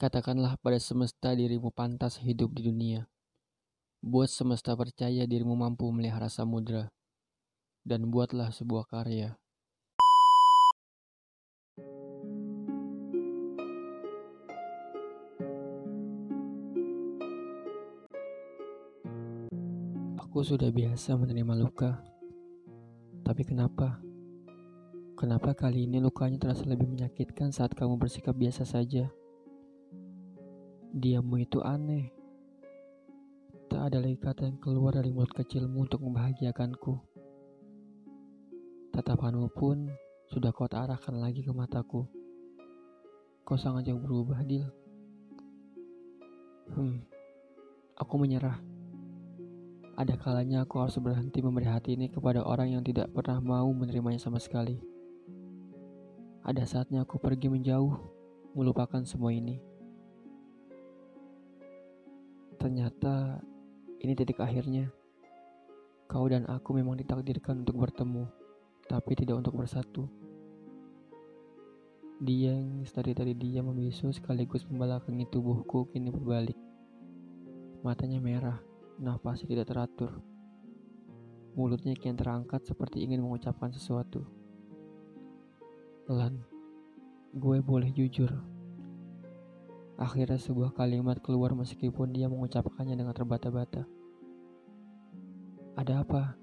Katakanlah pada semesta dirimu pantas hidup di dunia. Buat semesta percaya dirimu mampu melihara samudra. Dan buatlah sebuah karya. Aku sudah biasa menerima luka. Tapi kenapa? Kenapa kali ini lukanya terasa lebih menyakitkan saat kamu bersikap biasa saja? Diammu itu aneh. Tak ada lagi kata yang keluar dari mulut kecilmu untuk membahagiakanku. Tatapanmu pun sudah kau arahkan lagi ke mataku. Kau sangat jauh berubah, Dil. Hmm, aku menyerah. Ada kalanya aku harus berhenti memberi hati ini kepada orang yang tidak pernah mau menerimanya sama sekali. Ada saatnya aku pergi menjauh, melupakan semua ini. Ternyata ini titik akhirnya. Kau dan aku memang ditakdirkan untuk bertemu, tapi tidak untuk bersatu. Dia yang tadi tadi dia membisu sekaligus membelakangi tubuhku kini berbalik. Matanya merah, Nafasnya tidak teratur. Mulutnya kian terangkat seperti ingin mengucapkan sesuatu. Lan, gue boleh jujur. Akhirnya sebuah kalimat keluar meskipun dia mengucapkannya dengan terbata-bata. Ada apa?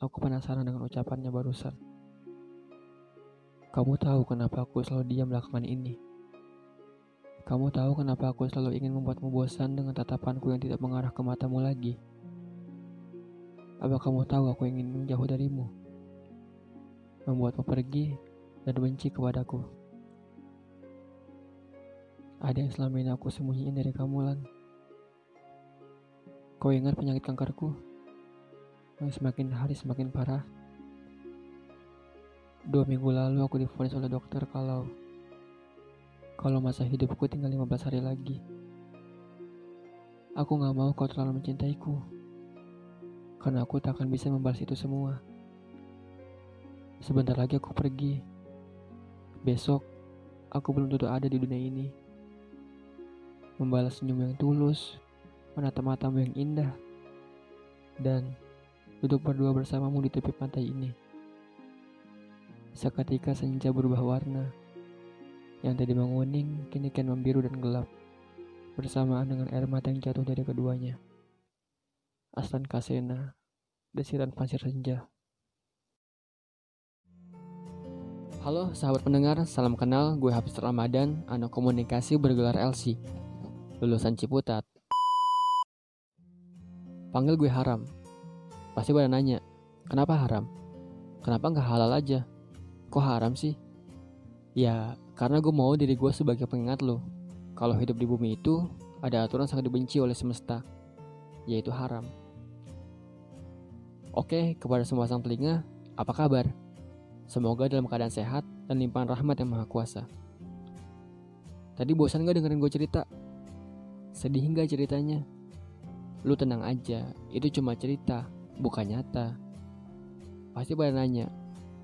Aku penasaran dengan ucapannya barusan. Kamu tahu kenapa aku selalu diam belakangan ini? Kamu tahu kenapa aku selalu ingin membuatmu bosan dengan tatapanku yang tidak mengarah ke matamu lagi? Apa kamu tahu aku ingin menjauh darimu? Membuatmu pergi dan benci kepadaku. Ada yang selama ini aku sembunyiin dari kamu, Lan. Kau ingat penyakit kankerku? Yang semakin hari semakin parah. Dua minggu lalu aku difonis oleh dokter kalau kalau masa hidupku tinggal 15 hari lagi. Aku gak mau kau terlalu mencintaiku. Karena aku tak akan bisa membalas itu semua. Sebentar lagi aku pergi. Besok, aku belum tentu ada di dunia ini. Membalas senyum yang tulus, menatap matamu yang indah, dan duduk berdua bersamamu di tepi pantai ini. Seketika senja berubah warna yang tadi menguning kini kian membiru dan gelap, bersamaan dengan air mata yang jatuh dari keduanya. Aslan Kasena, desiran pasir senja. Halo sahabat pendengar, salam kenal, gue Hafiz Ramadan, anak komunikasi bergelar LC, lulusan Ciputat. Panggil gue Haram. Pasti pada nanya, kenapa haram? Kenapa nggak halal aja? Kok haram sih? Ya, karena gue mau diri gue sebagai pengingat lo. Kalau hidup di bumi itu ada aturan sangat dibenci oleh semesta, yaitu haram. Oke, kepada semua sang telinga, apa kabar? Semoga dalam keadaan sehat dan limpahan rahmat yang maha kuasa. Tadi bosan gak dengerin gue cerita? Sedih gak ceritanya? Lu tenang aja, itu cuma cerita, bukan nyata. Pasti pada nanya,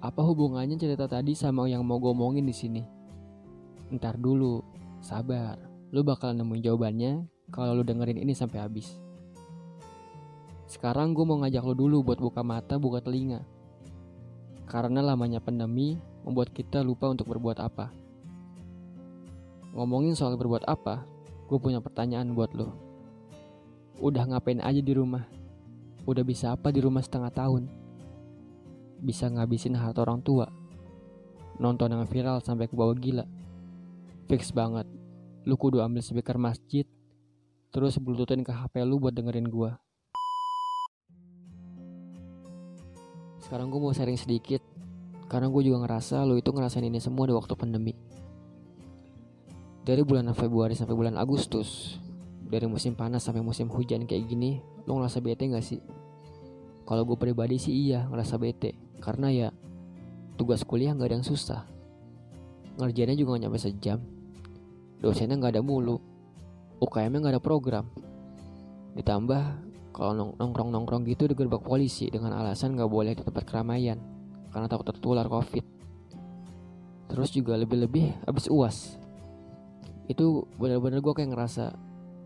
apa hubungannya cerita tadi sama yang mau gue omongin di sini? Ntar dulu, sabar. Lu bakal nemuin jawabannya kalau lu dengerin ini sampai habis. Sekarang gue mau ngajak lu dulu buat buka mata, buka telinga. Karena lamanya pandemi membuat kita lupa untuk berbuat apa. Ngomongin soal berbuat apa, gue punya pertanyaan buat lo. Udah ngapain aja di rumah? Udah bisa apa di rumah setengah tahun? Bisa ngabisin harta orang tua? Nonton yang viral sampai ke bawah gila? Fix banget. Lu kudu ambil speaker masjid, terus bluetoothin ke HP lu buat dengerin gua. Sekarang gue mau sharing sedikit, karena gue juga ngerasa lu itu ngerasain ini semua di waktu pandemi. Dari bulan Februari sampai bulan Agustus, dari musim panas sampai musim hujan kayak gini, lu ngerasa bete gak sih? Kalau gue pribadi sih iya ngerasa bete, karena ya tugas kuliah gak ada yang susah. Ngerjainnya juga gak nyampe sejam, dosennya nggak ada mulu. UKM-nya nggak ada program. Ditambah kalau nongkrong nongkrong gitu di gerbang polisi dengan alasan nggak boleh di tempat keramaian. Karena takut tertular covid. Terus juga lebih-lebih habis uas itu bener-bener gue kayak ngerasa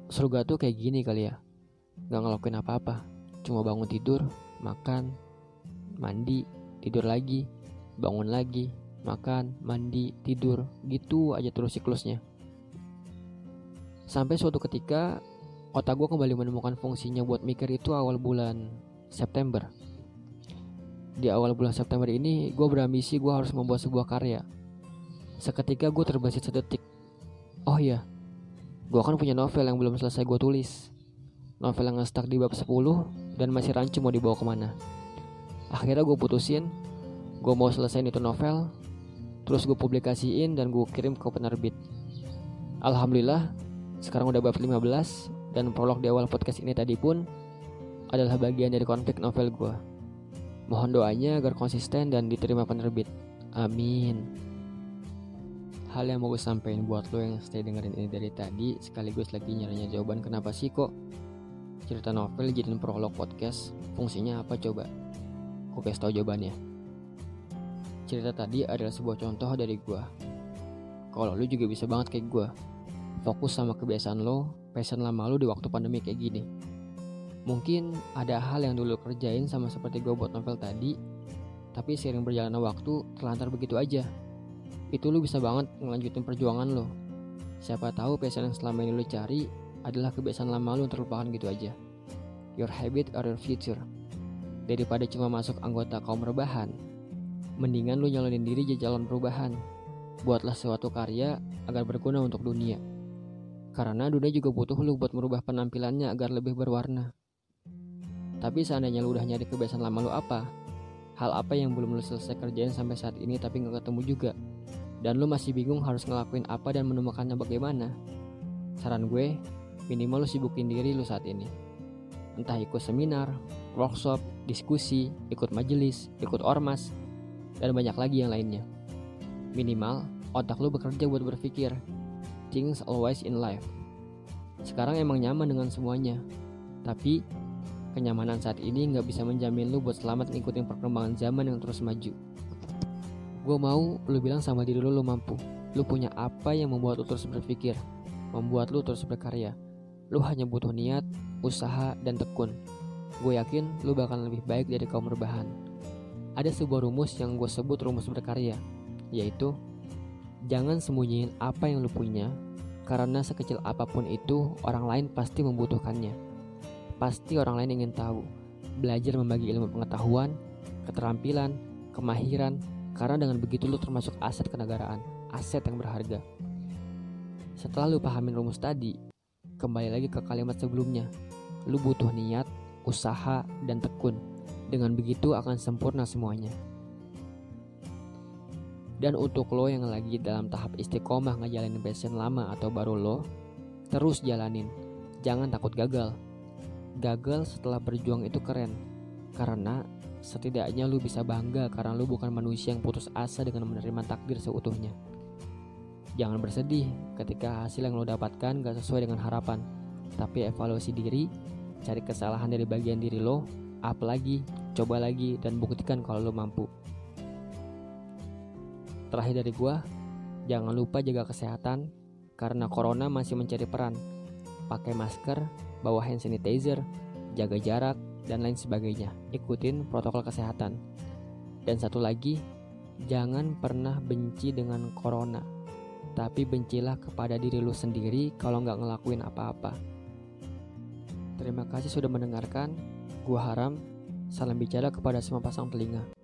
surga tuh kayak gini kali ya. Nggak ngelakuin apa-apa. Cuma bangun tidur makan mandi tidur lagi bangun lagi makan mandi tidur. Gitu aja terus siklusnya. Sampai suatu ketika otak gue kembali menemukan fungsinya buat mikir itu awal bulan September. Di awal bulan September ini gue berambisi gue harus membuat sebuah karya. Seketika gue terbesit sedetik oh iya gue kan punya novel yang belum selesai gue tulis novel yang stuck di bab 10 dan masih rancu mau dibawa ke mana. Akhirnya gue putusin, gue mau selesaiin itu novel, terus gue publikasiin dan gue kirim ke penerbit. Alhamdulillah, sekarang udah bab 15 dan prolog di awal podcast ini tadi pun adalah bagian dari konflik novel gue. Mohon doanya agar konsisten dan diterima penerbit. Amin. Hal yang mau gue sampaikan buat lo yang stay dengerin ini dari tadi sekaligus lagi nyarinya jawaban kenapa sih kok cerita novel jadiin prolog podcast fungsinya apa coba? Aku kasih tau jawabannya. Cerita tadi adalah sebuah contoh dari gue kalau lu juga bisa banget kayak gue fokus sama kebiasaan lo passion lama lu di waktu pandemi kayak gini. Mungkin ada hal yang dulu kerjain sama seperti gue buat novel tadi tapi sering berjalannya waktu terlantar begitu aja itu lu bisa banget ngelanjutin perjuangan lo siapa tahu passion yang selama ini lu cari adalah kebiasaan lama lu terlupakan gitu aja. Your habit or your future. Daripada cuma masuk anggota kaum rebahan, mendingan lu nyalonin diri jadi calon perubahan. Buatlah suatu karya agar berguna untuk dunia. Karena dunia juga butuh lu buat merubah penampilannya agar lebih berwarna. Tapi seandainya lu udah nyari kebiasaan lama lu apa? Hal apa yang belum lu selesai kerjain sampai saat ini tapi nggak ketemu juga? Dan lu masih bingung harus ngelakuin apa dan menemukannya bagaimana? Saran gue, minimal lu sibukin diri lu saat ini. Entah ikut seminar, workshop, diskusi, ikut majelis, ikut ormas, dan banyak lagi yang lainnya. Minimal, otak lu bekerja buat berpikir. Things always in life. Sekarang emang nyaman dengan semuanya. Tapi, kenyamanan saat ini nggak bisa menjamin lu buat selamat ngikutin perkembangan zaman yang terus maju. Gue mau lu bilang sama diri lu lu mampu. Lu punya apa yang membuat lu terus berpikir, membuat lu terus berkarya. Lu hanya butuh niat, usaha, dan tekun. Gue yakin lu bakal lebih baik dari kaum rebahan. Ada sebuah rumus yang gue sebut rumus berkarya, yaitu jangan sembunyiin apa yang lu punya, karena sekecil apa pun itu orang lain pasti membutuhkannya. Pasti orang lain ingin tahu. Belajar membagi ilmu pengetahuan, keterampilan, kemahiran, karena dengan begitu lu termasuk aset kenegaraan, aset yang berharga. Setelah lu pahamin rumus tadi, Kembali lagi ke kalimat sebelumnya. Lu butuh niat, usaha, dan tekun. Dengan begitu akan sempurna semuanya. Dan untuk lo yang lagi dalam tahap istiqomah ngejalanin passion lama atau baru lo, terus jalanin. Jangan takut gagal. Gagal setelah berjuang itu keren. Karena setidaknya lu bisa bangga karena lu bukan manusia yang putus asa dengan menerima takdir seutuhnya. Jangan bersedih ketika hasil yang lo dapatkan gak sesuai dengan harapan. Tapi evaluasi diri, cari kesalahan dari bagian diri lo, up lagi, coba lagi, dan buktikan kalau lo mampu. Terakhir dari gua, jangan lupa jaga kesehatan karena corona masih mencari peran. Pakai masker, bawa hand sanitizer, jaga jarak, dan lain sebagainya. Ikutin protokol kesehatan. Dan satu lagi, jangan pernah benci dengan corona tapi bencilah kepada diri lu sendiri kalau nggak ngelakuin apa-apa. Terima kasih sudah mendengarkan. Gua Haram, salam bicara kepada semua pasang telinga.